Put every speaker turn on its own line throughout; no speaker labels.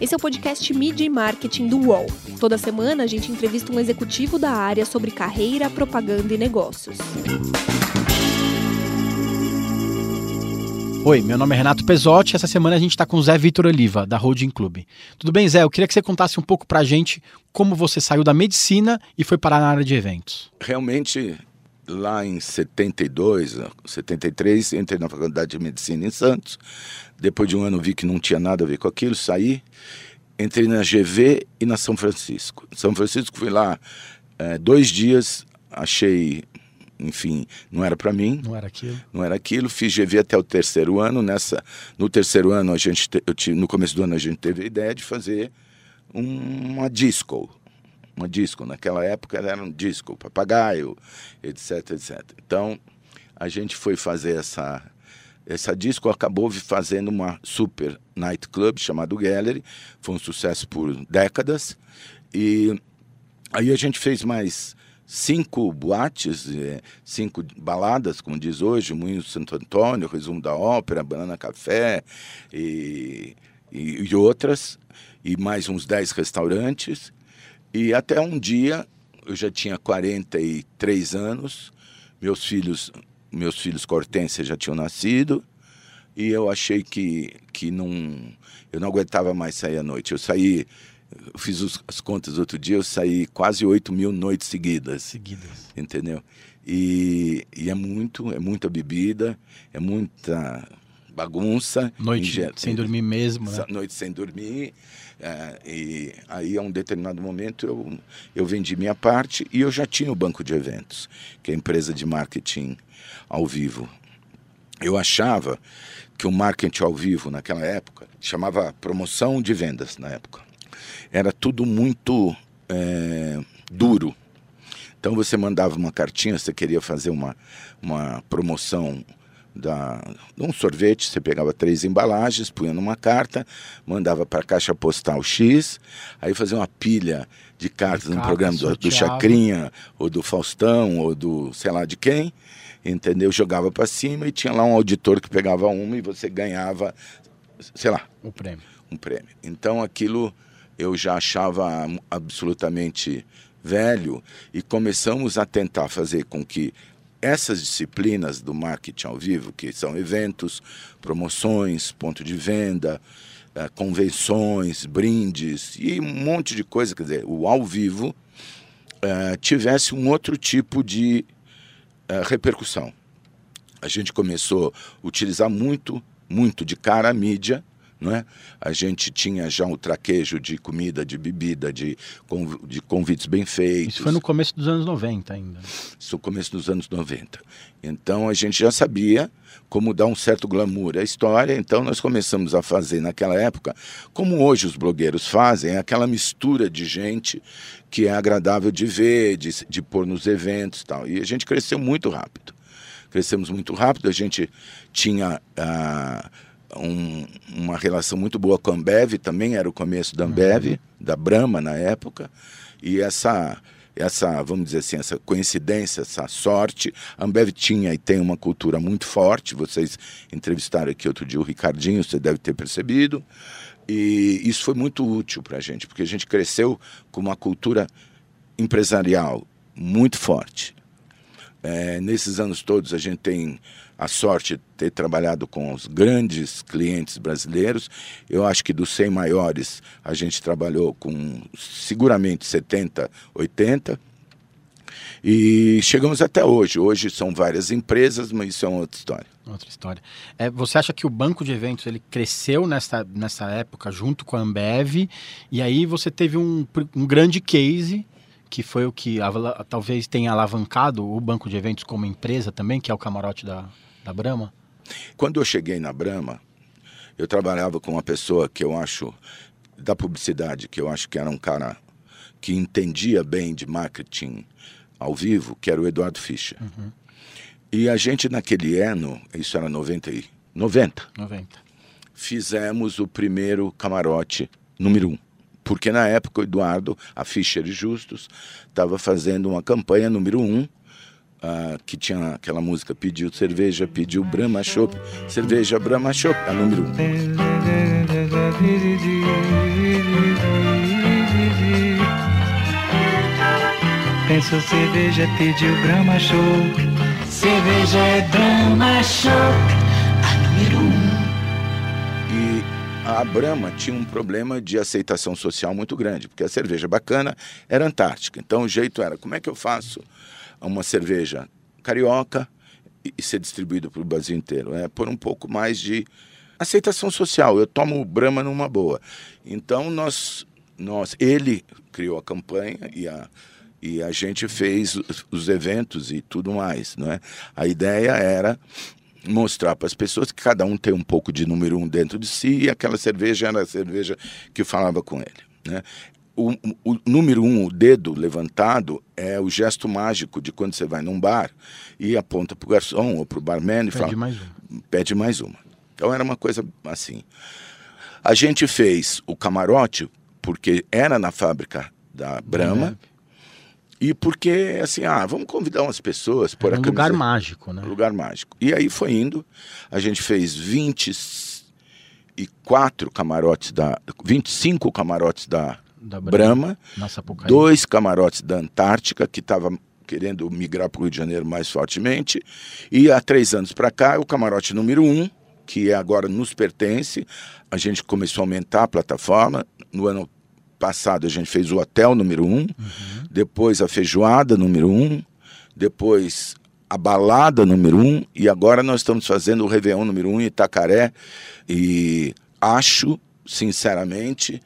Esse é o podcast Media e Marketing do UOL. Toda semana a gente entrevista um executivo da área sobre carreira, propaganda e negócios.
Oi, meu nome é Renato Pesotti e essa semana a gente está com o Zé Vitor Oliva, da Holding Club. Tudo bem, Zé? Eu queria que você contasse um pouco para a gente como você saiu da medicina e foi parar na área de eventos.
Realmente, lá em 72, 73, entrei na Faculdade de Medicina em Santos. Depois de um ano vi que não tinha nada a ver com aquilo, saí. Entrei na GV e na São Francisco. São Francisco fui lá é, dois dias, achei, enfim, não era para mim.
Não era aquilo.
Não era aquilo. Fiz GV até o terceiro ano. Nessa, no terceiro ano a gente, eu, no começo do ano a gente teve a ideia de fazer uma disco, uma disco. Naquela época era um disco, papagaio, etc, etc. Então, a gente foi fazer essa essa disco acabou fazendo uma super nightclub chamado Gallery, foi um sucesso por décadas e aí a gente fez mais cinco boates, é, cinco baladas, como diz hoje, Moinho Santo Antônio, Resumo da Ópera, Banana Café e, e, e outras, e mais uns dez restaurantes. E até um dia, eu já tinha 43 anos, meus filhos, meus filhos Cortência já tinham nascido, e eu achei que, que não, eu não aguentava mais sair à noite. Eu saí, eu fiz os, as contas outro dia, eu saí quase 8 mil noites seguidas.
Seguidas.
Entendeu? E, e é muito, é muita bebida, é muita bagunça.
Noite sem dormir mesmo, né?
Noite sem dormir. É, e aí, a um determinado momento, eu, eu vendi minha parte e eu já tinha o banco de eventos, que é a empresa de marketing ao vivo. Eu achava que o marketing ao vivo naquela época chamava promoção de vendas na época. Era tudo muito é, duro. Então você mandava uma cartinha, você queria fazer uma, uma promoção da, um sorvete, você pegava três embalagens, punha numa carta, mandava para a caixa postal X, aí fazia uma pilha de cartas no programa do, do Chacrinha, ou do Faustão, ou do sei lá de quem, entendeu? Jogava para cima e tinha lá um auditor que pegava uma e você ganhava, sei lá,
um prêmio.
Um prêmio. Então aquilo eu já achava absolutamente velho e começamos a tentar fazer com que essas disciplinas do marketing ao vivo, que são eventos, promoções, ponto de venda, eh, convenções, brindes e um monte de coisa, quer dizer, o ao vivo uh, tivesse um outro tipo de uh, repercussão. A gente começou a utilizar muito, muito de cara a mídia não é? A gente tinha já um traquejo de comida, de bebida, de, de convites bem feitos.
Isso foi no começo dos anos 90 ainda.
Isso no começo dos anos 90. Então a gente já sabia como dar um certo glamour à história, então nós começamos a fazer naquela época, como hoje os blogueiros fazem, aquela mistura de gente que é agradável de ver, de, de pôr nos eventos e tal. E a gente cresceu muito rápido. Crescemos muito rápido, a gente tinha... Ah, um, uma relação muito boa com a Ambev, também era o começo da Ambev, uhum. da Brahma na época, e essa essa, vamos dizer assim, essa coincidência, essa sorte. A Ambev tinha e tem uma cultura muito forte. Vocês entrevistaram aqui outro dia o Ricardinho, você deve ter percebido. E isso foi muito útil para a gente, porque a gente cresceu com uma cultura empresarial muito forte. É, nesses anos todos a gente tem a sorte de ter trabalhado com os grandes clientes brasileiros. Eu acho que dos 100 maiores a gente trabalhou com seguramente 70, 80. E chegamos até hoje. Hoje são várias empresas, mas isso é uma outra história.
Outra história. É, você acha que o banco de eventos ele cresceu nessa, nessa época junto com a Ambev e aí você teve um, um grande case que foi o que talvez tenha alavancado o banco de eventos como empresa também, que é o camarote da, da Brahma?
Quando eu cheguei na Brahma, eu trabalhava com uma pessoa que eu acho, da publicidade, que eu acho que era um cara que entendia bem de marketing ao vivo, que era o Eduardo Fischer. Uhum. E a gente naquele ano, isso era 90, 90,
90.
fizemos o primeiro camarote número um. Porque na época o Eduardo, a Fischer e Justus, estava fazendo uma campanha número um, uh, que tinha aquela música Pediu cerveja, pediu Brahma Chopp, cerveja Brahma Chopp, a número um.
Pensou cerveja, pediu Brahma Show. Cerveja é Brahma Show, a número um.
E a Brahma tinha um problema de aceitação social muito grande, porque a cerveja bacana era antártica. Então o jeito era, como é que eu faço uma cerveja carioca e ser distribuído para o Brasil inteiro? É por um pouco mais de aceitação social. Eu tomo o Brahma numa boa. Então nós, nós, ele criou a campanha e a e a gente fez os- os eventos e tudo mais, não é? A ideia era mostrar para as pessoas que cada um tem um pouco de número um dentro de si e aquela cerveja era a cerveja que falava com ele, né? O, o- número um, o dedo levantado, é o gesto mágico de quando você vai num bar e aponta para o garçom ou para o barman e
Pede
fala,
mais uma.
pede mais uma. Então era uma coisa assim. A gente fez o camarote porque era na fábrica da Brahma e porque assim, ah, vamos convidar umas pessoas por
um lugar mágico, né?
lugar mágico. E aí foi indo, a gente fez 24 camarotes da 25 camarotes da
Da
Brahma, dois camarotes da Antártica, que estava querendo migrar para o Rio de Janeiro mais fortemente. E há três anos para cá, o camarote número um, que agora nos pertence. A gente começou a aumentar a plataforma. No ano passado, a gente fez o hotel número um, depois a feijoada número um, depois a balada número um, e agora nós estamos fazendo o Réveillon número um em Itacaré. E acho, sinceramente,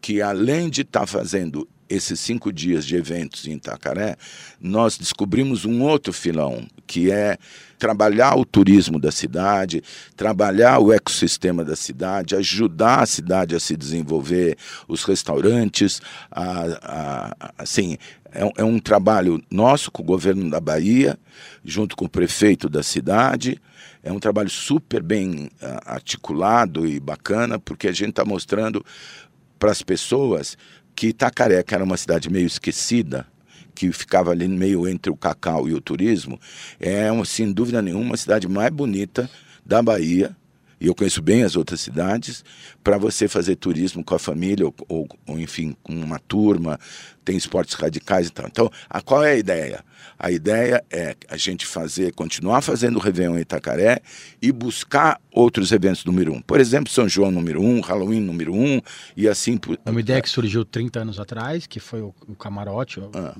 que além de estar fazendo esses cinco dias de eventos em Itacaré, nós descobrimos um outro filão, que é trabalhar o turismo da cidade, trabalhar o ecossistema da cidade, ajudar a cidade a se desenvolver, os restaurantes, a, a- assim, é, um- é um trabalho nosso com o governo da Bahia, junto com o prefeito da cidade, é um trabalho super bem ah, articulado e bacana, porque a gente está mostrando para as pessoas que Itacaré, que era uma cidade meio esquecida, que ficava ali meio entre o cacau e o turismo, é, sem dúvida nenhuma, a cidade mais bonita da Bahia. E eu conheço bem as outras cidades, para você fazer turismo com a família, ou, ou, ou, enfim, com uma turma, tem esportes radicais e tal. Então, a, qual é a ideia? A ideia é a gente fazer, continuar fazendo o Réveillon em Itacaré e buscar outros eventos número um. Por exemplo, São João número um, Halloween número um, e assim por.
É uma ideia que surgiu 30 anos atrás, que foi o, o camarote.
Ah.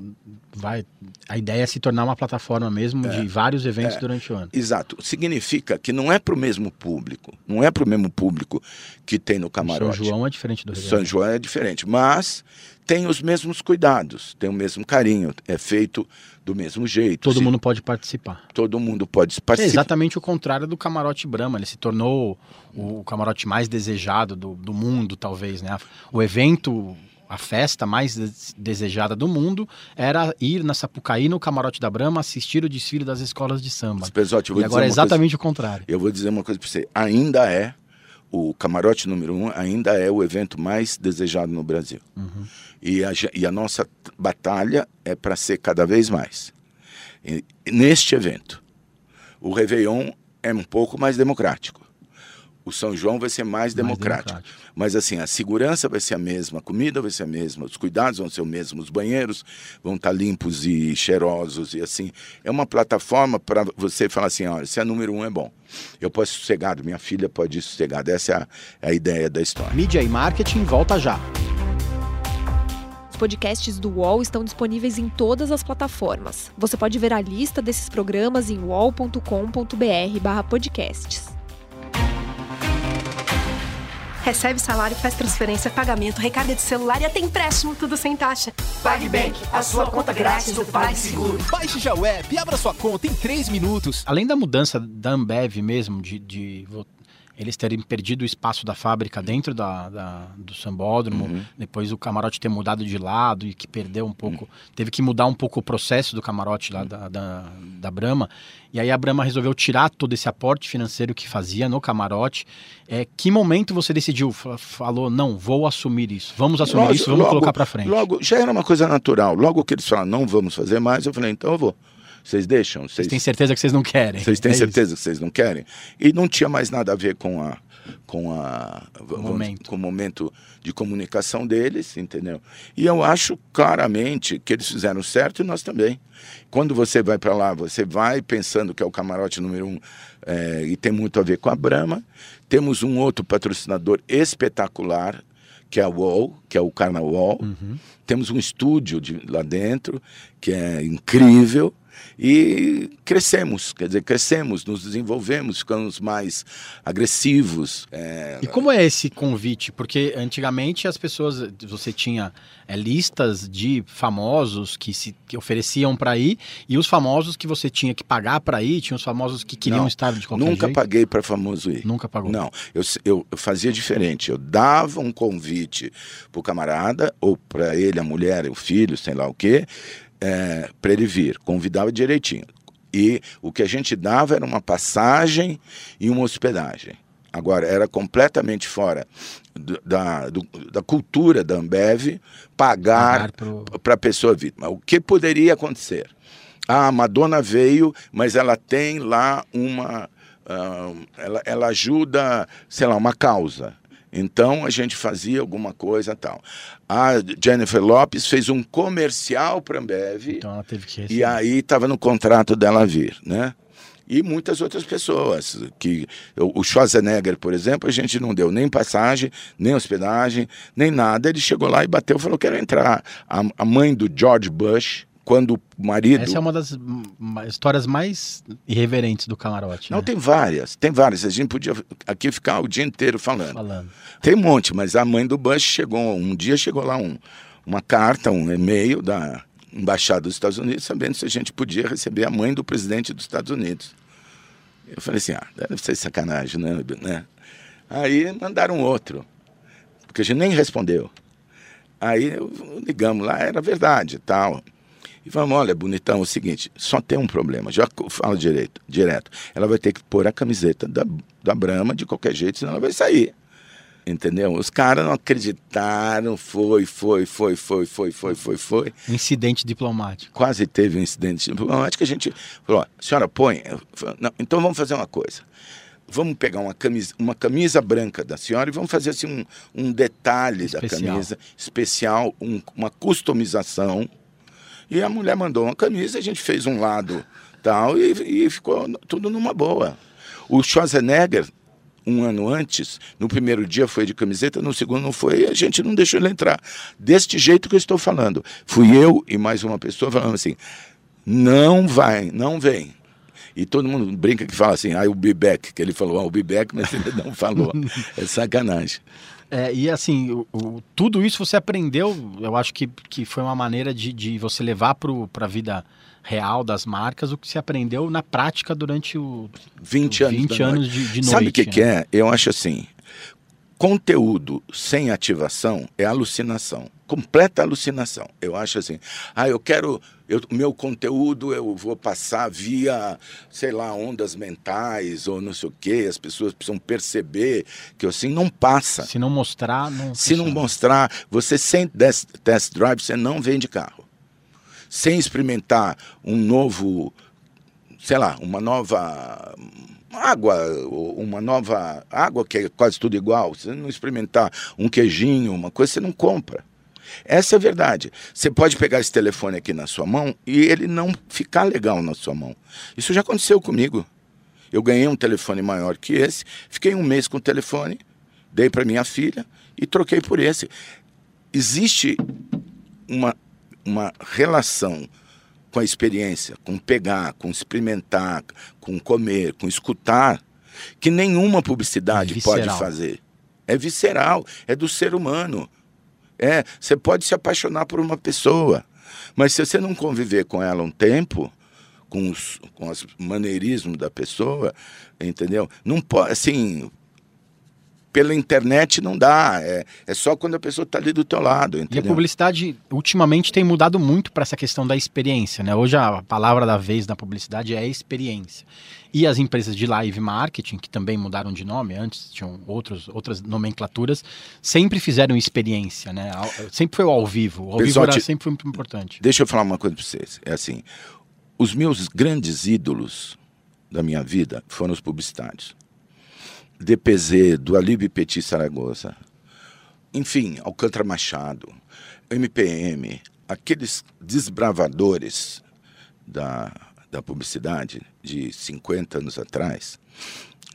Vai, a ideia é se tornar uma plataforma mesmo de vários eventos durante o ano.
Exato. Significa que não é para o mesmo público, não é para o mesmo público que tem no camarote.
São João é diferente do
São
Réveillon.
João é diferente, mas tem os mesmos cuidados, tem o mesmo carinho, é feito do mesmo jeito.
Todo
Se-
mundo pode participar.
todo mundo pode
É
participar.
exatamente o contrário do camarote Brahma. Ele se tornou o, o camarote mais desejado do, do mundo, talvez, né? O evento, a festa mais des- desejada do mundo era ir na Sapucaí, no camarote da Brahma, assistir o desfile das escolas de samba.
Pesote,
E agora é
uma coisa-
exatamente o contrário.
Eu vou dizer uma coisa para você. Ainda é o camarote número um, ainda é o evento mais desejado no Brasil. E, a, e a nossa batalha é para ser cada vez mais. E- neste evento, o Réveillon é um pouco mais democrático. O São João vai ser mais democrático.
democrático.
Mas assim, a segurança vai ser a mesma, a comida vai ser a mesma, os cuidados vão ser os mesmos, os banheiros vão estar limpos e cheirosos e assim. É uma plataforma para você falar assim, olha, se é número um é bom. Eu posso ir sossegado, minha filha pode ir sossegada. Essa é a, é a ideia da história.
Mídia e marketing volta já.
Os podcasts do UOL estão disponíveis em todas as plataformas. Você pode ver a lista desses programas em uol.com.br/podcasts.
Recebe salário, faz transferência, pagamento, recarga de celular e até empréstimo, tudo sem taxa.
PagBank, a sua conta grátis do PagSeguro.
Baixe já o app e abra sua conta em 3 minutos.
Além da mudança da Ambev mesmo, de, de eles terem perdido o espaço da fábrica dentro da, da- do sambódromo,
Uhum.
depois o camarote ter mudado de lado e que perdeu um pouco, teve que mudar um pouco o processo do camarote lá da, da, da Brahma, e aí a Brahma resolveu tirar todo esse aporte financeiro que fazia no camarote. É, que momento você decidiu, fa- falou, não, vou assumir isso, vamos assumir
Logo-
isso, vamos
logo-
colocar para frente.
Logo, já era uma coisa natural. Logo que eles falaram, não vamos fazer mais, eu falei, então eu vou. Vocês deixam?
Vocês têm certeza que vocês não querem?
Vocês têm
É isso.
certeza que vocês não querem? E não tinha mais nada a ver com a, com a
o momento.
com o momento de comunicação deles, entendeu? E eu acho claramente que eles fizeram certo e nós também. Quando você vai para lá, você vai pensando que é o camarote número um é, e tem muito a ver com a Brahma. Temos um outro patrocinador espetacular, que é a Wall, que é o Carnaval. Uhum. Temos um estúdio de, lá dentro, que é incrível. E crescemos, quer dizer, crescemos, nos desenvolvemos, ficamos mais agressivos.
É... E como é esse convite? Porque antigamente as pessoas, você tinha é, listas de famosos que se que ofereciam para ir e os famosos que você tinha que pagar para ir, tinha os famosos que queriam
Não,
estar de qualquer
nunca
jeito?
paguei para famoso ir.
Nunca pagou?
Não, eu, eu, eu fazia diferente. Eu dava um convite para o camarada ou para ele, a mulher, o filho, sei lá o quê é, para ele vir, convidava direitinho. E o que a gente dava era uma passagem e uma hospedagem. Agora, era completamente fora do, da, do, da cultura da Ambev pagar, para a pessoa vir. O que poderia acontecer? Ah, a Madonna veio, mas ela tem lá uma. Uh, ela, ela ajuda, sei lá, uma causa. Então a gente fazia alguma coisa tal. A Jennifer Lopes fez um comercial para a Ambev.
Então ela teve que receber.
E aí estava no contrato dela vir, né? E muitas outras pessoas. que O Schwarzenegger, por exemplo, a gente não deu nem passagem, nem hospedagem, nem nada. Ele chegou lá e bateu e falou: quero entrar. A, a mãe do George Bush quando o marido.
Essa é uma das histórias mais irreverentes do camarote.
Não,
né?
tem várias, tem várias. A gente podia aqui ficar o dia inteiro falando.
falando.
Tem um monte, mas a mãe do Bush chegou, um dia chegou lá um, uma carta, um e-mail da embaixada dos Estados Unidos, sabendo se a gente podia receber a mãe do presidente dos Estados Unidos. Eu falei assim, ah, deve ser sacanagem, né? né? Aí mandaram outro, porque a gente nem respondeu. Aí ligamos lá, era verdade tal. E falamos, olha, bonitão, é o seguinte, só tem um problema, já falo direito, direto. Ela vai ter que pôr a camiseta da, da Brahma de qualquer jeito, senão ela vai sair. Entendeu? Os caras não acreditaram, foi, foi, foi, foi, foi, foi, foi, foi.
Incidente diplomático.
Quase teve um incidente diplomático. A gente falou, senhora, põe. Não, então vamos fazer uma coisa. Vamos pegar uma camisa, uma camisa branca da senhora e vamos fazer assim um, um detalhe especial. da camisa especial, um, uma customização e a mulher mandou uma camisa, a gente fez um lado tal e, e ficou tudo numa boa. O Schwarzenegger, um ano antes, no primeiro dia foi de camiseta, no segundo não foi, a gente não deixou ele entrar. Deste jeito que eu estou falando. Fui eu e mais uma pessoa falando assim: não vai, não vem. E todo mundo brinca que fala assim, ah, o be back, que ele falou, ah, o be back, mas ele não falou. é sacanagem.
É, e assim, o, o, tudo isso você aprendeu, eu acho que, que foi uma maneira de, de você levar para a vida real das marcas o que você aprendeu na prática durante o
20 anos,
20 anos de, de noite.
Sabe o que,
né?
que é? Eu acho assim, conteúdo sem ativação é alucinação, completa alucinação. Eu acho assim, ah, eu quero, eu, meu conteúdo eu vou passar via, sei lá, ondas mentais ou não sei o quê, as pessoas precisam perceber que assim não passa.
Se não mostrar, não.
Se funciona. não mostrar, você sem test drive, você não vende carro. Sem experimentar um novo, sei lá, uma nova água, uma nova água que é quase tudo igual. Você não experimentar um queijinho, uma coisa, você não compra. Essa é a verdade. Você pode pegar esse telefone aqui na sua mão e ele não ficar legal na sua mão. Isso já aconteceu comigo. Eu ganhei um telefone maior que esse, fiquei um mês com o telefone, dei para minha filha e troquei por esse. Existe uma, uma relação com a experiência, com pegar, com experimentar, com comer, com escutar, que nenhuma publicidade é pode fazer. É visceral, é do ser humano. É, você pode se apaixonar por uma pessoa, mas se você não conviver com ela um tempo, com os, com os maneirismos da pessoa, entendeu? Não pode, assim, pela internet não dá. É, é só quando a pessoa está ali do teu lado. Entendeu?
E a publicidade ultimamente tem mudado muito para essa questão da experiência. Né? Hoje a palavra da vez na publicidade é experiência. E as empresas de live marketing, que também mudaram de nome, antes tinham outros, outras nomenclaturas, sempre fizeram experiência, né? Sempre foi o ao vivo. O ao Pessoal, vivo era, sempre foi muito importante.
Deixa eu falar uma coisa para vocês. É assim, os meus grandes ídolos da minha vida foram os publicitários. DPZ, do Alibe Petit Saragossa, enfim, Alcântara Machado, MPM, aqueles desbravadores da, da publicidade de 50 anos atrás,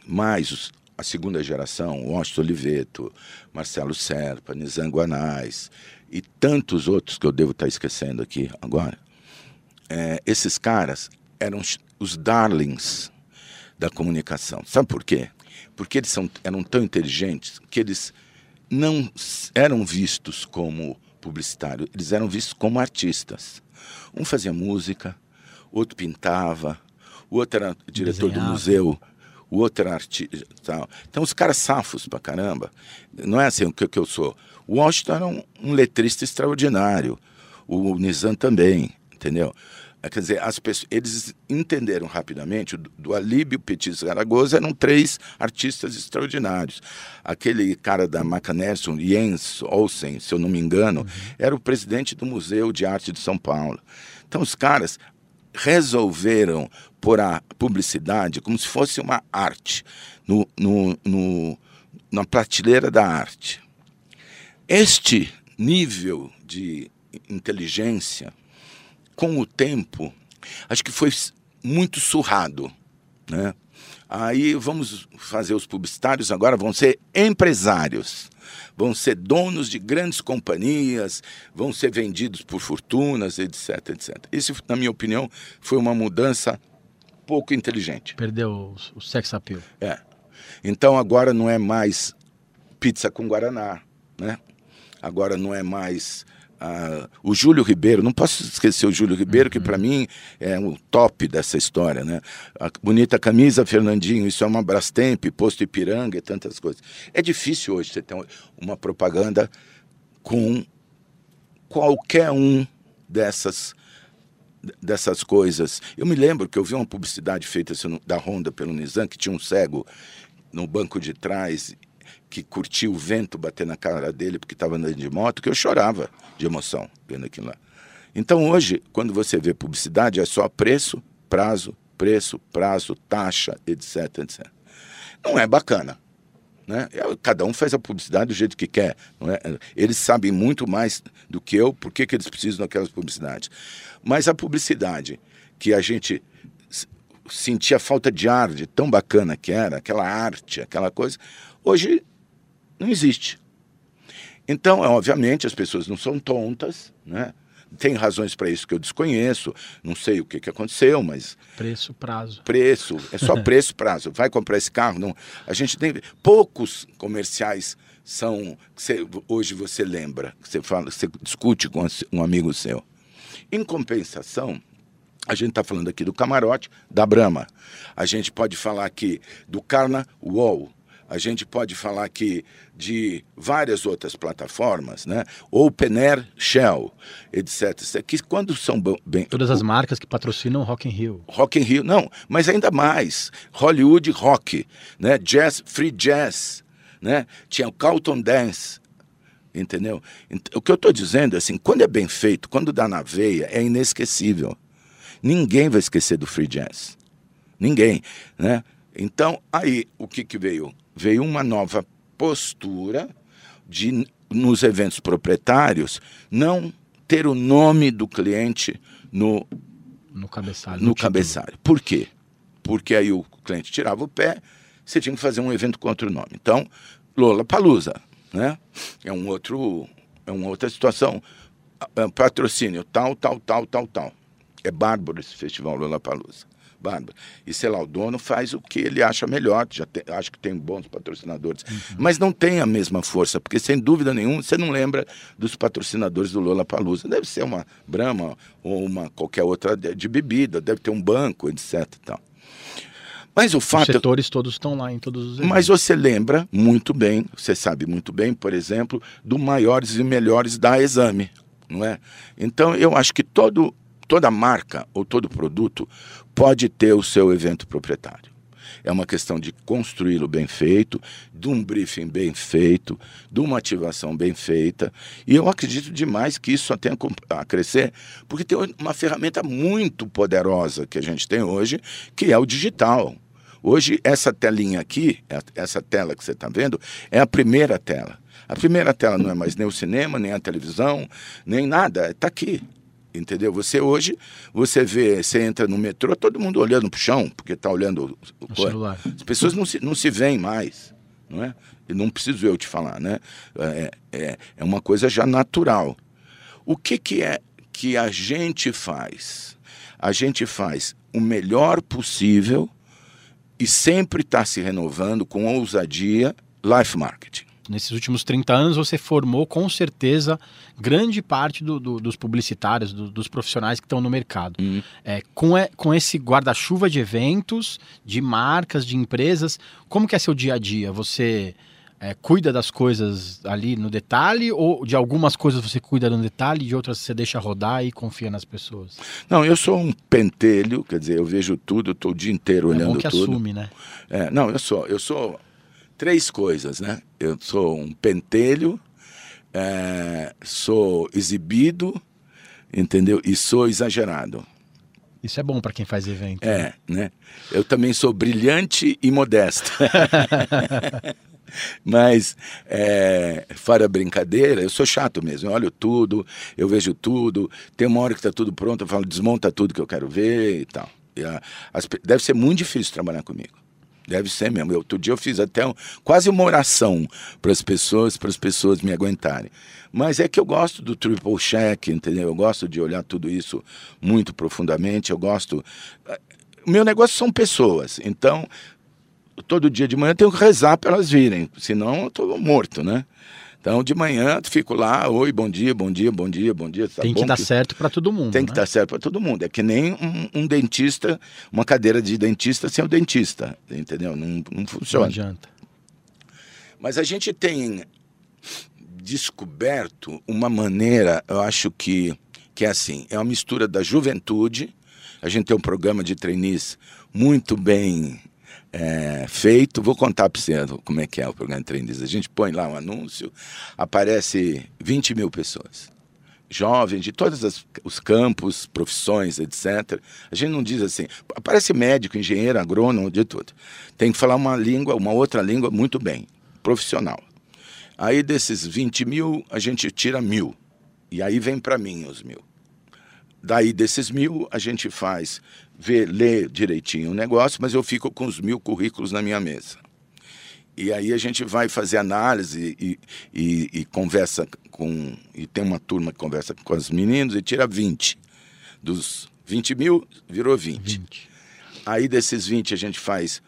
mais os, a segunda geração, Washington Oliveto, Marcelo Serpa, Nizam Guanais e tantos outros que eu devo estar esquecendo aqui agora, é, esses caras eram os darlings da comunicação. Sabe por quê? Porque eles são, eram tão inteligentes que eles não eram vistos como publicitários, eles eram vistos como artistas. Um fazia música, outro pintava, o outro era diretor Desenhava. do museu, o outro era artista. Tal. Então, os caras safos pra caramba. Não é assim o que, que eu sou. O Washington era um, um letrista extraordinário, o Nizam também, entendeu? É, quer dizer, as pessoas, eles entenderam rapidamente, do, do Alíbio Petit Zaragoza eram três artistas extraordinários. Aquele cara da Macanerson, Jens Olsen, se eu não me engano, uhum. era o presidente do Museu de Arte de São Paulo. Então os caras resolveram pôr a publicidade como se fosse uma arte, no, no, no na prateleira da arte. Este nível de inteligência com o tempo, acho que foi muito surrado. Né? Aí vamos fazer os publicitários agora, vão ser empresários, vão ser donos de grandes companhias, vão ser vendidos por fortunas, etc, etc. Isso, na minha opinião, foi uma mudança pouco inteligente.
Perdeu o sex appeal.
É. Então agora não é mais pizza com guaraná, né? Agora não é mais ah, o Júlio Ribeiro, não posso esquecer o Júlio Ribeiro, uhum. que para mim é o top dessa história, né? A bonita camisa, Fernandinho, isso é uma Brastemp, posto Ipiranga e tantas coisas. É difícil hoje você ter uma propaganda com qualquer um dessas dessas coisas. Eu me lembro que eu vi uma publicidade feita da Honda pelo Nizam, que tinha um cego no banco de trás que curtia o vento bater na cara dele porque estava andando de moto, que eu chorava de emoção vendo aquilo lá. Então hoje, quando você vê publicidade, é só preço, prazo, preço, prazo, taxa, etc, etc. Não é bacana. Né? É, cada um faz a publicidade do jeito que quer. É? Eles sabem muito mais do que eu por que eles precisam daquelas publicidades. Mas a publicidade que a gente sentia falta de ar, de tão bacana que era, aquela arte, aquela coisa, hoje não existe. Então, é, obviamente, as pessoas não são tontas, né? Tem razões para isso que eu desconheço, não sei o que, que aconteceu, mas.
Preço, prazo.
Preço, é só preço, prazo. Vai comprar esse carro? Não. A gente tem. Poucos comerciais são. Você, hoje você lembra, você fala, você discute com um amigo seu. Em compensação, a gente está falando aqui do camarote da Brahma. A gente pode falar aqui do Carna Wall a gente pode falar aqui de várias outras plataformas, né? Air, Shell, etc. Que quando são bem
todas as marcas que patrocinam Rock in Rio.
Rock in Rio, não, mas ainda mais Hollywood Rock, né? Jazz, Free Jazz, né? Tinha o Carlton Dance, entendeu? O que eu estou dizendo é assim, quando é bem feito, quando dá na veia, é inesquecível. Ninguém vai esquecer do Free Jazz. Ninguém, né? Então, aí, o que, que veio? Veio uma nova postura de, nos eventos proprietários, não ter o nome do cliente no,
no cabeçalho.
No cabeçalho. Por quê? Porque aí o cliente tirava o pé, você tinha que fazer um evento com outro nome. Então, Lola Palusa, né? É um outro, é uma outra situação. É patrocínio tal, tal, tal, tal, tal. É bárbaro esse festival Lola Palusa. Bárbara. E sei lá, o dono faz o que ele acha melhor, já tem, acho que tem bons patrocinadores. Uhum. Mas não tem a mesma força, porque sem dúvida nenhuma você não lembra dos patrocinadores do Lola Palusa. Deve ser uma Brahma ou uma qualquer outra de, de bebida, deve ter um banco, etc. Tal. Mas o fato.
Os setores todos estão lá em todos os.
Eventos. Mas você lembra muito bem, você sabe muito bem, por exemplo, do maiores e melhores da exame, não é? Então eu acho que todo toda marca ou todo produto pode ter o seu evento proprietário. É uma questão de construí-lo bem feito, de um briefing bem feito, de uma ativação bem feita. E eu acredito demais que isso só tem a crescer, porque tem uma ferramenta muito poderosa que a gente tem hoje, que é o digital. Hoje, essa telinha aqui, essa tela que você está vendo, é a primeira tela. A primeira tela não é mais nem o cinema, nem a televisão, nem nada, está aqui. Entendeu? Você hoje, você vê, você entra no metrô, todo mundo olhando para o chão, porque está olhando o, o
celular.
As pessoas não se, não se veem mais, não é? E não preciso eu te falar, né? É, é, é uma coisa já natural. O que, que é que a gente faz? A gente faz o melhor possível e sempre está se renovando com ousadia life marketing.
Nesses últimos 30 anos, você formou com certeza grande parte do, do, dos publicitários, do, dos profissionais que estão no mercado.
Uhum.
É, com, é, com esse guarda-chuva de eventos, de marcas, de empresas, como que é seu dia a dia? Você é, cuida das coisas ali no detalhe ou de algumas coisas você cuida no detalhe e de outras você deixa rodar e confia nas pessoas?
Não, eu sou um pentelho, quer dizer, eu vejo tudo, estou o dia inteiro olhando
é bom que
tudo.
assume, né?
É, não, eu sou, eu sou três coisas, né? Eu sou um pentelho, é, sou exibido, entendeu? E sou exagerado.
Isso é bom para quem faz evento.
É, né? Eu também sou brilhante e modesto. Mas, é, fora brincadeira, eu sou chato mesmo. Eu olho tudo, eu vejo tudo. Tem uma hora que está tudo pronto, eu falo, desmonta tudo que eu quero ver e tal. E a, as, deve ser muito difícil trabalhar comigo. Deve ser mesmo. Outro dia eu fiz até um, quase uma oração para as pessoas, para as pessoas me aguentarem. Mas é que eu gosto do triple check, entendeu? Eu gosto de olhar tudo isso muito profundamente. Eu gosto. O meu negócio são pessoas. Então, todo dia de manhã eu tenho que rezar para elas virem, senão eu estou morto, né? Então, de manhã, fico lá, oi, bom dia, bom dia, bom dia, bom dia. Tá
Tem que dar certo para todo mundo.
Tem
né?
que dar certo para todo mundo. É que nem um, um, dentista, uma cadeira de dentista sem o dentista, entendeu? Não, não funciona.
Não adianta.
Mas a gente tem descoberto uma maneira, eu acho que, que é assim, é uma mistura da juventude, a gente tem um programa de trainees muito bem é, feito. Vou contar para você como é que é o programa de trainees. A gente põe lá um anúncio, aparece 20 mil pessoas. Jovens de todos os campos, profissões, etc. A gente não diz assim, aparece médico, engenheiro, agrônomo, de tudo. Tem que falar uma língua, uma outra língua muito bem, profissional. Aí desses 20 mil, a gente tira mil. E aí vem para mim os mil. Daí desses mil, a gente faz, vê, lê direitinho o negócio, mas eu fico com os mil currículos na minha mesa. E aí a gente vai fazer análise e, e, e, conversa com. E tem uma turma que conversa com os meninos e tira 20. Dos 20 mil, virou 20.
20.
Aí desses 20 a gente faz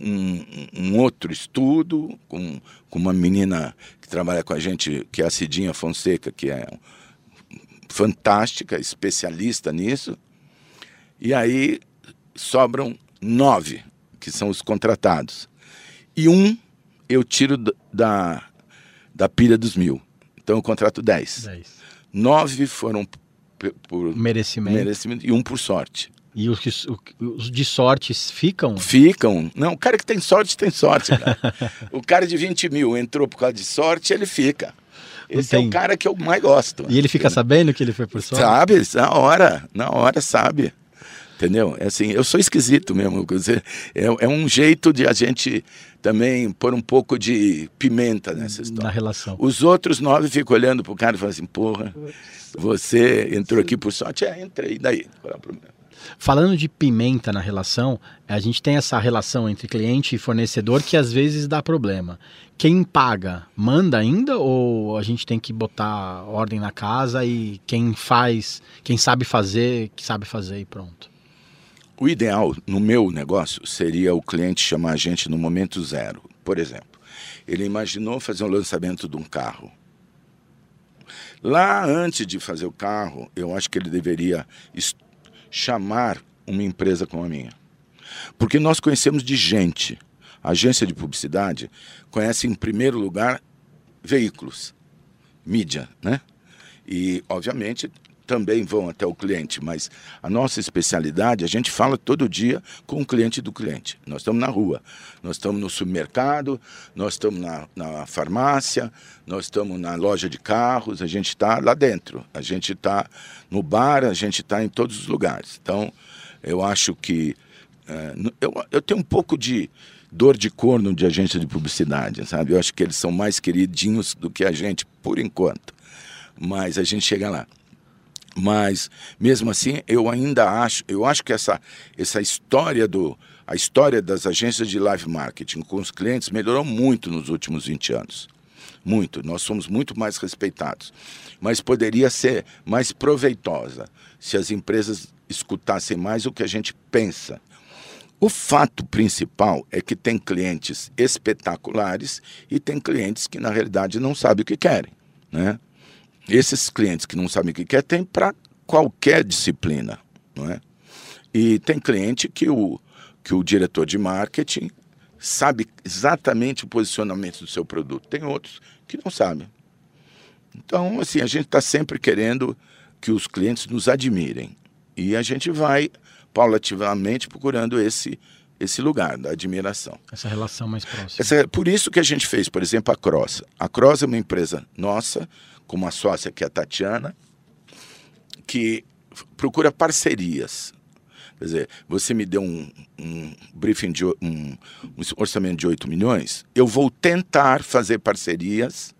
um, um, outro estudo com, com uma menina que trabalha com a gente, que é a Cidinha Fonseca, que é fantástica, especialista nisso. E aí sobram nove, que são os contratados. E um eu tiro da, da pilha dos mil. Então eu contrato dez.
dez.
Nove foram por
merecimento.
merecimento e um por sorte.
E os, que, os de sorte ficam?
Ficam. Não, o cara que tem sorte, tem sorte, cara. o cara de 20 mil entrou por causa de sorte, ele fica. Esse é o cara que eu mais gosto.
E ele fica sabendo que ele foi por sorte?
Sabe, na hora, na hora sabe. Entendeu? É assim, eu sou esquisito mesmo. É, é um jeito de a gente também pôr um pouco de pimenta nessa história.
Na relação.
Os outros nove ficam olhando pro cara e falam assim, porra, você entrou aqui por sorte? É, entrei, daí? Qual é o problema?
Falando de pimenta na relação, a gente tem essa relação entre cliente e fornecedor que às vezes dá problema. Quem paga, manda ainda ou a gente tem que botar ordem na casa e quem faz, quem sabe fazer, que sabe fazer e pronto?
O ideal no meu negócio seria o cliente chamar a gente no momento zero. Por exemplo, ele imaginou fazer um lançamento de um carro. Lá antes de fazer o carro, eu acho que ele deveria chamar uma empresa como a minha. Porque nós conhecemos de gente. A agência de publicidade conhece, em primeiro lugar, veículos, mídia, né? E, obviamente, também vão até o cliente, mas a nossa especialidade, a gente fala todo dia com o cliente do cliente. Nós estamos na rua, nós estamos no supermercado, nós estamos na, na farmácia, nós estamos na loja de carros, a gente está lá dentro, a gente está no bar, a gente está em todos os lugares. Então, eu acho que É, eu, eu tenho um pouco de dor de corno de agência de publicidade, sabe? Eu acho que eles são mais queridinhos do que a gente, por enquanto. Mas a gente chega lá. Mas mesmo assim, eu ainda acho, eu acho que essa, essa história do a história das agências de live marketing com os clientes melhorou muito nos últimos 20 anos. Muito, nós somos muito mais respeitados. Mas poderia ser mais proveitosa se as empresas escutassem mais o que a gente pensa. O fato principal é que tem clientes espetaculares e tem clientes que na realidade não sabem o que querem, né? Esses clientes que não sabem o que quer tem para qualquer disciplina, não é? E tem cliente que o, que o diretor de marketing sabe exatamente o posicionamento do seu produto. Tem outros que não sabem. Então, assim, a gente está sempre querendo que os clientes nos admirem. E a gente vai paulativamente procurando esse esse lugar da admiração.
Essa relação mais próxima.
Essa, por isso que a gente fez, por exemplo, a Cross. A Cross é uma empresa nossa, com uma sócia que é a Tatiana, que procura parcerias. Quer dizer, você me deu um, um briefing de um, um orçamento de 8 milhões, eu vou tentar fazer parcerias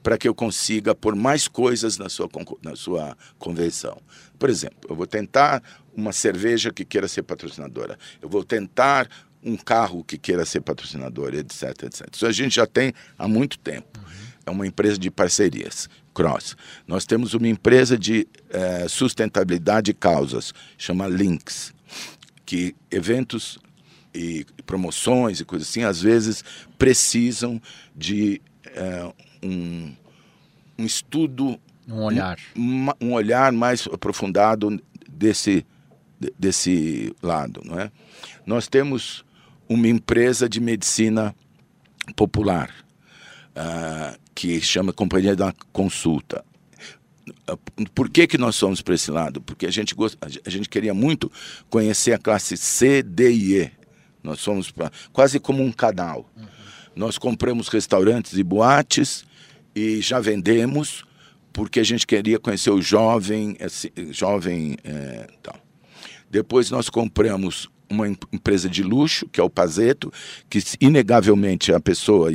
para que eu consiga pôr mais coisas na sua, na sua convenção. Por exemplo, eu vou tentar uma cerveja que queira ser patrocinadora, eu vou tentar um carro que queira ser patrocinador, etc, etc. Isso a gente já tem há muito tempo. É uma empresa de parcerias. Cross. Nós temos uma empresa de eh, sustentabilidade e causas, chama Links, que eventos e promoções e coisas assim, às vezes precisam de eh, um, um estudo,
um olhar,
um, um olhar mais aprofundado desse desse lado, não é? Nós temos uma empresa de medicina popular uh, que chama Companhia da Consulta. Por que, que nós somos para esse lado? Porque a gente, gost... a gente queria muito conhecer a classe C, D e E. Nós somos pra... quase como um canal. Uhum. Nós compramos restaurantes e boates e já vendemos porque a gente queria conhecer o jovem, esse, jovem é, tal. Depois nós compramos uma empresa de luxo, que é o Pazeto, que inegavelmente é a pessoa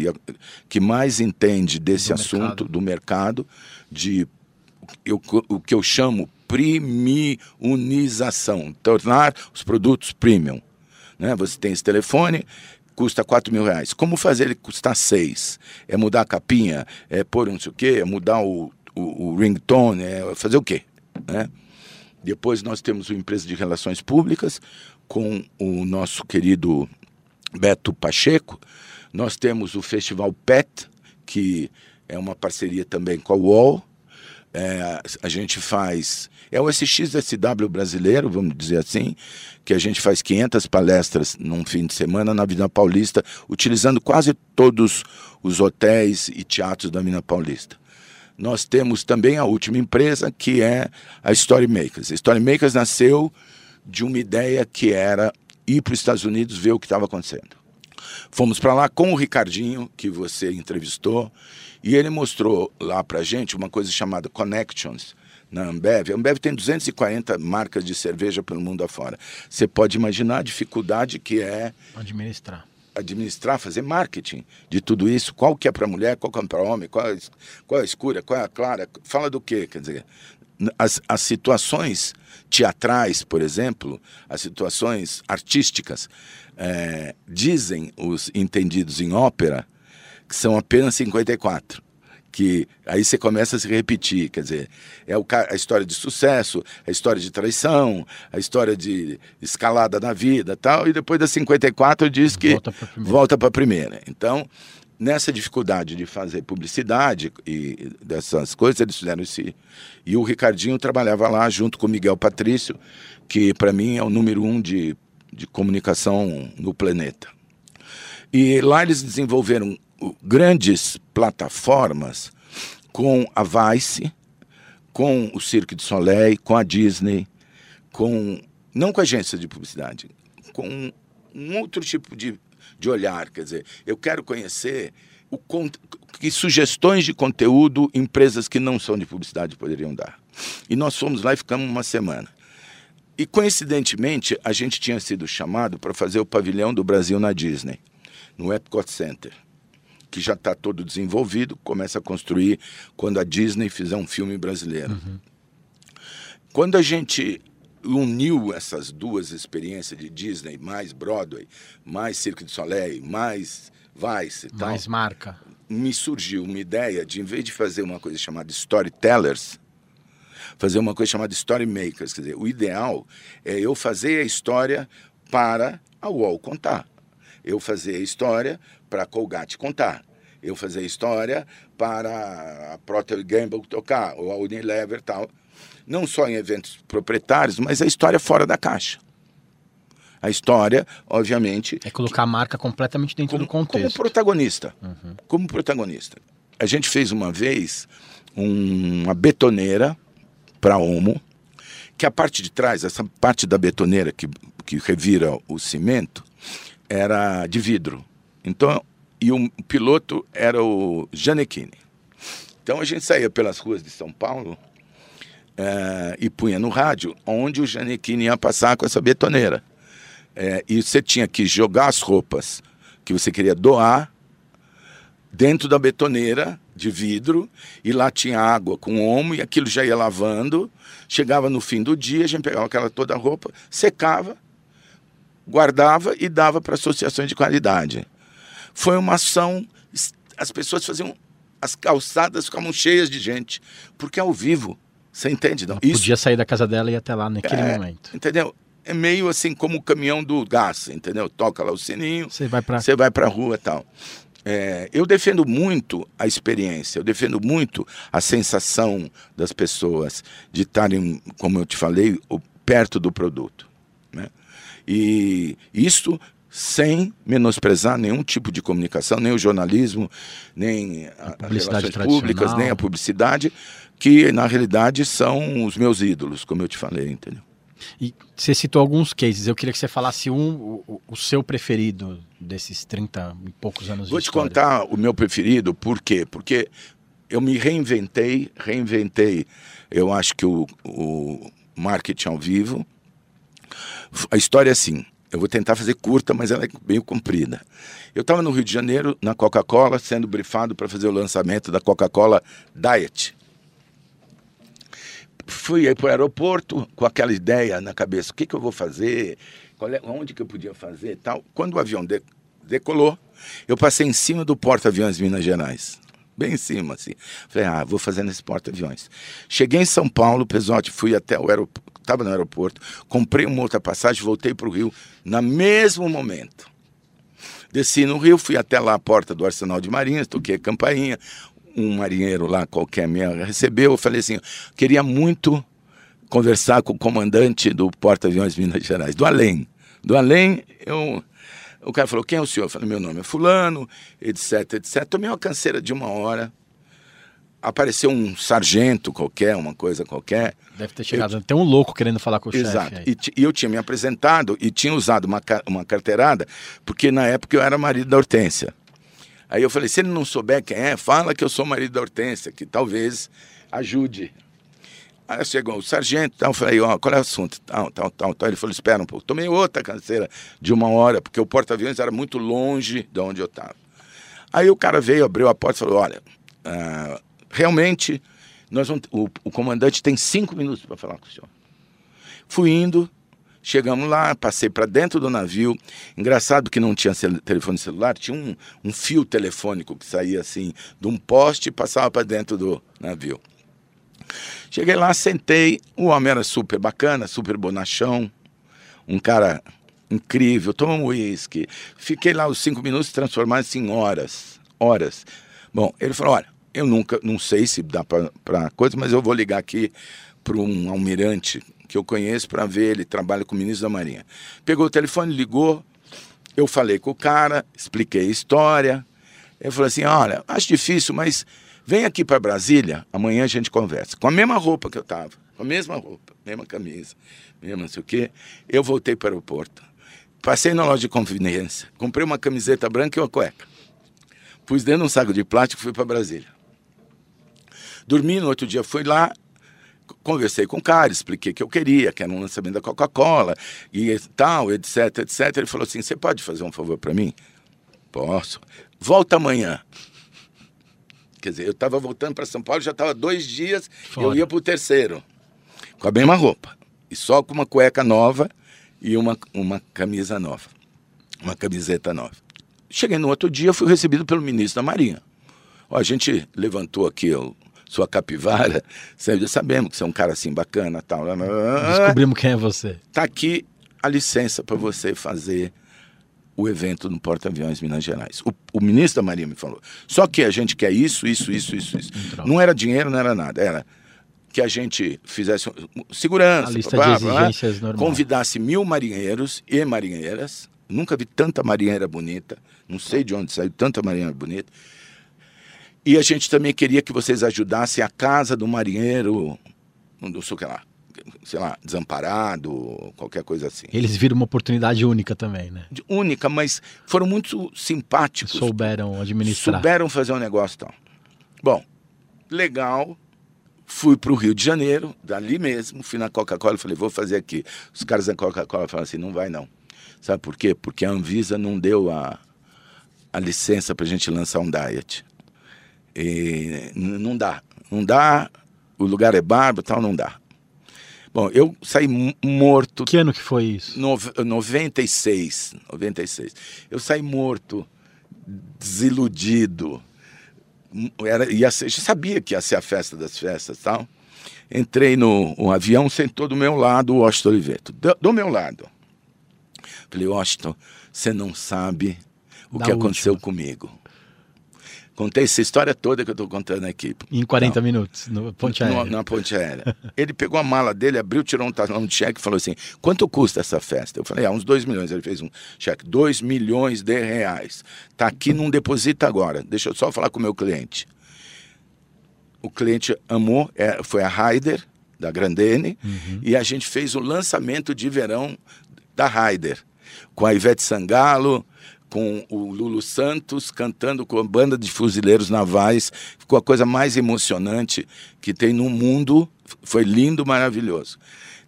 que mais entende desse do assunto mercado. do mercado, de eu, o que eu chamo premiunização, tornar os produtos premium. Né? Você tem esse telefone, custa 4 mil reais. Como fazer ele custar 6? É mudar a capinha? É pôr não sei o quê? É mudar o, o, o ringtone? É fazer o quê? Né? Depois nós temos uma empresa de relações públicas, com o nosso querido Beto Pacheco. Nós temos o Festival PET, que é uma parceria também com a UOL. É, a gente faz. É o SXSW brasileiro, vamos dizer assim, que a gente faz 500 palestras num fim de semana na Avenida Paulista, utilizando quase todos os hotéis e teatros da Avenida Paulista. Nós temos também a última empresa, que é a Storymakers. A Storymakers nasceu de uma ideia que era ir para os Estados Unidos ver o que estava acontecendo. Fomos para lá com o Ricardinho, que você entrevistou, e ele mostrou lá para gente uma coisa chamada Connections na Ambev. A Ambev tem 240 marcas de cerveja pelo mundo afora. Você pode imaginar a dificuldade que é
administrar
administrar, fazer marketing de tudo isso. Qual que é para mulher, qual que é para homem, qual, é, qual é a escura, qual é a clara. Fala do quê? Quer dizer, as, as situações teatrais, por exemplo, as situações artísticas, é, dizem os entendidos em ópera que são apenas 54 que aí você começa a se repetir, quer dizer, é o, a história de sucesso, a história de traição, a história de escalada na vida tal, e depois das 54 diz que volta para a primeira. Então, nessa dificuldade de fazer publicidade e dessas coisas, eles fizeram esse. E o Ricardinho trabalhava lá junto com o Miguel Patrício, que para mim é o número um de, de comunicação no planeta. E lá eles desenvolveram grandes plataformas com a Vice, com o Cirque du Soleil, com a Disney, com não com agência de publicidade, com um outro tipo de de olhar. Quer dizer, eu quero conhecer o, que sugestões de conteúdo empresas que não são de publicidade poderiam dar. E nós fomos lá e ficamos uma semana. E coincidentemente, a gente tinha sido chamado para fazer o pavilhão do Brasil na Disney, no Epcot Center, que já está todo desenvolvido, começa a construir quando a Disney fizer um filme brasileiro. Uhum. Quando a gente uniu essas duas experiências de Disney, mais Broadway, mais Cirque du Soleil, mais Vice e tal.
Mais marca.
Me surgiu uma ideia de, em vez de fazer uma coisa chamada Storytellers, fazer uma coisa chamada Storymakers. Quer dizer, o ideal é eu fazer a história para a UOL contar. Eu fazer a história para a Colgate contar. Eu fazer a história para a Procter Gamble tocar, ou a Unilever tal não só em eventos proprietários, mas a história fora da caixa. A história, obviamente.
É colocar a marca completamente dentro
como,
do contexto.
Como protagonista. Uhum. Como protagonista. A gente fez uma vez um, uma betoneira para Omo, que a parte de trás, essa parte da betoneira que, que revira o cimento, era de vidro. Então, e o piloto era o Janequine. Então a gente saía pelas ruas de São Paulo é, e punha no rádio onde o Janequine ia passar com essa betoneira. É, e você tinha que jogar as roupas que você queria doar dentro da betoneira de vidro e lá tinha água com omo e aquilo já ia lavando. Chegava no fim do dia, a gente pegava aquela toda a roupa, secava, guardava e dava para associações de qualidade. Foi uma ação, as pessoas faziam, as calçadas ficavam cheias de gente, porque ao vivo você entende? Não?
Isso... Podia sair da casa dela e ir até lá naquele
é,
momento.
Entendeu? É meio assim como o caminhão do gás, entendeu? Toca lá o sininho,
você vai para
vai rua e tal. É, eu defendo muito a experiência, eu defendo muito a sensação das pessoas de estarem, como eu te falei, perto do produto. Né? E isso sem menosprezar nenhum tipo de comunicação, nem o jornalismo, nem a, a relações públicas, nem a publicidade, que na realidade são os meus ídolos, como eu te falei, entendeu?
E você citou alguns cases, eu queria que você falasse um, o, o seu preferido desses 30 e poucos anos
Vou
de
te contar o meu preferido, por quê? Porque eu me reinventei, reinventei, eu acho que o, o marketing ao vivo. A história é assim, eu vou tentar fazer curta, mas ela é meio comprida. Eu estava no Rio de Janeiro, na Coca-Cola, sendo brifado para fazer o lançamento da Coca-Cola Diet fui para o aeroporto com aquela ideia na cabeça, o que, que eu vou fazer, é, onde que eu podia fazer tal. Quando o avião de, decolou, eu passei em cima do porta-aviões Minas Gerais. Bem em cima, assim. Falei, ah, vou fazer nesse porta-aviões. Cheguei em São Paulo, Pesote, fui até o aeroporto, estava no aeroporto, comprei uma outra passagem, voltei para o Rio, no mesmo momento. Desci no Rio, fui até lá a porta do Arsenal de Marinhas, toquei a campainha um marinheiro lá qualquer me recebeu, eu falei assim, queria muito conversar com o comandante do porta-aviões Minas Gerais, do além. Do além, eu, o cara falou, quem é o senhor? Eu falei, meu nome é fulano, etc, etc. Tomei uma canseira de uma hora, apareceu um sargento qualquer, uma coisa qualquer.
Deve ter chegado, eu... tem um louco querendo falar com o
Exato.
chefe.
Exato, e, e eu tinha me apresentado e tinha usado uma, uma carteirada, porque na época eu era marido da Hortência. Aí eu falei, se ele não souber quem é, fala que eu sou marido da Hortência, que talvez ajude. Aí chegou o sargento, tal, eu falei, ó, qual é o assunto? Tal, tal, tal, tal. Ele falou, espera um pouco. Tomei outra canseira de uma hora, porque o porta-aviões era muito longe de onde eu estava. Aí o cara veio, abriu a porta e falou, olha, uh, realmente, nós vamos, o, o comandante tem cinco minutos para falar com o senhor. Fui indo, Chegamos lá, passei para dentro do navio. Engraçado que não tinha telefone celular, tinha um, um, fio telefônico que saía assim de um poste e passava para dentro do navio. Cheguei lá, sentei. O homem era super bacana, super bonachão, um cara incrível, tomamos uísque. Fiquei lá os cinco minutos transformados em horas. Horas. Bom, ele falou: olha, eu nunca, não sei se dá para coisa, mas eu vou ligar aqui para um almirante que eu conheço para ver, ele trabalha com o ministro da Marinha. Pegou o telefone, ligou, eu falei com o cara, expliquei a história. Ele falou assim: olha, acho difícil, mas vem aqui para Brasília, amanhã a gente conversa. Com a mesma roupa que eu estava, com a mesma roupa, mesma camisa, mesmo não sei o quê. Eu voltei para o aeroporto. Passei na loja de conveniência, comprei uma camiseta branca e uma cueca. Pus dentro de um saco de plástico e fui para Brasília. Dormi no outro dia, fui lá, conversei com o cara, expliquei que eu queria, que era um lançamento da Coca-Cola e tal, etc, etc. Ele falou assim: você pode fazer um favor para mim? Posso. Volta amanhã. Quer dizer, eu estava voltando para São Paulo, já estava dois dias, Fora. eu ia para o terceiro, com a mesma roupa, e só com uma cueca nova e uma, uma camisa nova, uma camiseta nova. Cheguei no outro dia, fui recebido pelo ministro da Marinha. Ó, a gente levantou aqui o, sua capivara, já sabemos que você é um cara assim bacana tal.
Descobrimos quem é você.
Tá aqui a licença para você fazer o evento no Porta-Aviões Minas Gerais. O, o, ministro da Marinha me falou. Só que a gente quer isso, isso, isso, isso, isso. Não era dinheiro, não era nada. Era que a gente fizesse segurança,
blá, blá,
convidasse mil marinheiros e marinheiras. Nunca vi tanta marinheira bonita. Não sei de onde saiu tanta marinheira bonita. E a gente também queria que vocês ajudassem a casa do marinheiro, não sei o que lá, sei lá, desamparado, qualquer coisa assim.
Eles viram uma oportunidade única também, né?
Única, mas foram muito simpáticos.
Souberam administrar.
Souberam fazer um negócio tal. Bom, legal. Fui para o Rio de Janeiro, dali mesmo, fui na Coca-Cola e falei, vou fazer aqui. Os caras da Coca-Cola falaram assim, não vai não. Sabe por quê? Porque a Anvisa não deu a, a licença para a gente lançar um diet. E não dá, não dá, o lugar é bárbaro tal, não dá. Bom, eu saí morto.
Que ano que foi isso?
No, 96, 96. Eu saí morto, desiludido. Era, ia ser, sabia que ia ser a festa das festas tal. Entrei no um avião, sentou do meu lado o Washington Oliveto. Do, do meu lado. Falei, Washington, você não sabe o da que última. aconteceu comigo. Contei essa história toda que eu estou contando aqui.
Em 40 minutos, no Ponte Aérea.
Na Ponte Aérea. Ele pegou a mala dele, abriu, tirou um talão de cheque e falou assim: quanto custa essa festa? Eu falei: ah, uns 2 milhões. Ele fez um cheque: 2 milhões de reais. Está aqui, não deposita agora. Deixa eu só falar com o meu cliente. O cliente amou, é, foi a Raider, da Grandene, uhum. e a gente fez o lançamento de verão da Raider, com a Ivete Sangalo com o Lulu Santos cantando com a banda de fuzileiros navais. Ficou a coisa mais emocionante que tem no mundo. Foi lindo, maravilhoso.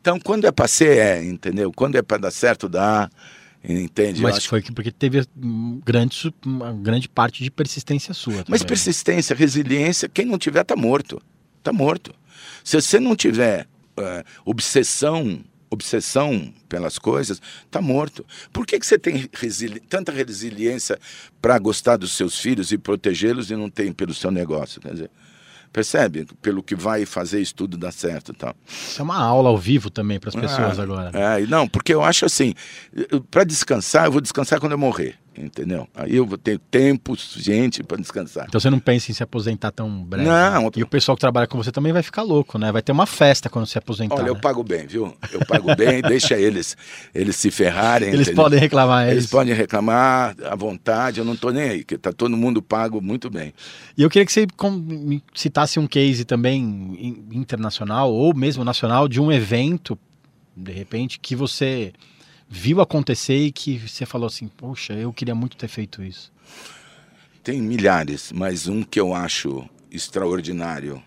Então, quando é para ser, é, entendeu? Quando é para dar certo, dá. Entende?
Mas foi que... porque teve grande, uma grande parte de persistência sua. Também.
Mas persistência, resiliência, quem não tiver tá morto. Tá morto. Se você não tiver uh, obsessão obsessão pelas coisas, está morto. Por que, que você tem resili tanta resiliência para gostar dos seus filhos e protegê-los e não tem pelo seu negócio? Quer dizer, percebe? Pelo que vai fazer isso tudo dar certo tal.
Isso é uma aula ao vivo também para as pessoas
ah,
agora.
É, não, porque eu acho assim, para descansar, eu vou descansar quando eu morrer entendeu? Aí eu vou ter tempo suficiente para descansar.
Então você não pensa em se aposentar tão breve?
Não.
Né? E o pessoal que trabalha com você também vai ficar louco, né? Vai ter uma festa quando se aposentar.
Olha,
né?
eu pago bem, viu? Eu pago bem, deixa eles eles se ferrarem.
Eles entendeu? podem reclamar.
Eles, eles podem reclamar à vontade, eu não estou nem aí, que tá todo mundo pago muito bem.
E eu queria que você citasse um case também internacional ou mesmo nacional de um evento, de repente, que você viu acontecer e que você falou assim, poxa, eu queria muito ter feito isso?
Tem milhares, mas um que eu acho extraordinário,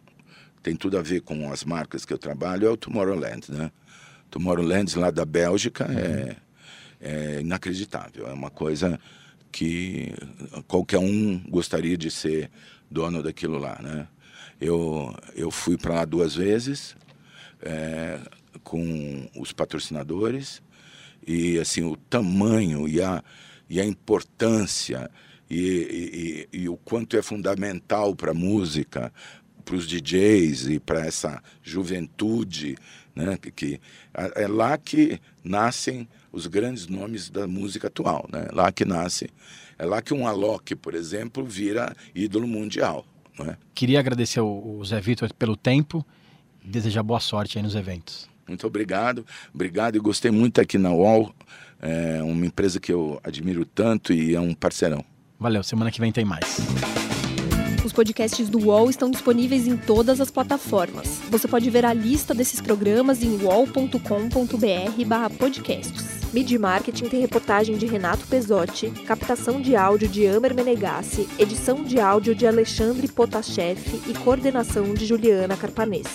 tem tudo a ver com as marcas que eu trabalho, é o Tomorrowland, né? Tomorrowland lá da Bélgica uhum. é, é inacreditável, é uma coisa que qualquer um gostaria de ser dono daquilo lá, né? Eu, eu fui para lá duas vezes é, com os patrocinadores e assim o tamanho e a, e a importância e, e, e o quanto é fundamental para a música, para os DJs e para essa juventude, né? Que, que, é lá que nascem os grandes nomes da música atual, né? Lá que nasce, é lá que um Alok, por exemplo, vira ídolo mundial. Né?
Queria agradecer o Zé Vitor pelo tempo, desejar boa sorte aí nos eventos.
Muito obrigado, obrigado e gostei muito aqui na UOL, é uma empresa que eu admiro tanto e é um parceirão.
Valeu, semana que vem tem mais.
Os podcasts do UOL estão disponíveis em todas as plataformas. Você pode ver a lista desses programas em wallcombr podcasts. Midi Marketing tem reportagem de Renato Pesotti, captação de áudio de Amer Menegassi, edição de áudio de Alexandre Potashev e coordenação de Juliana Carpanês.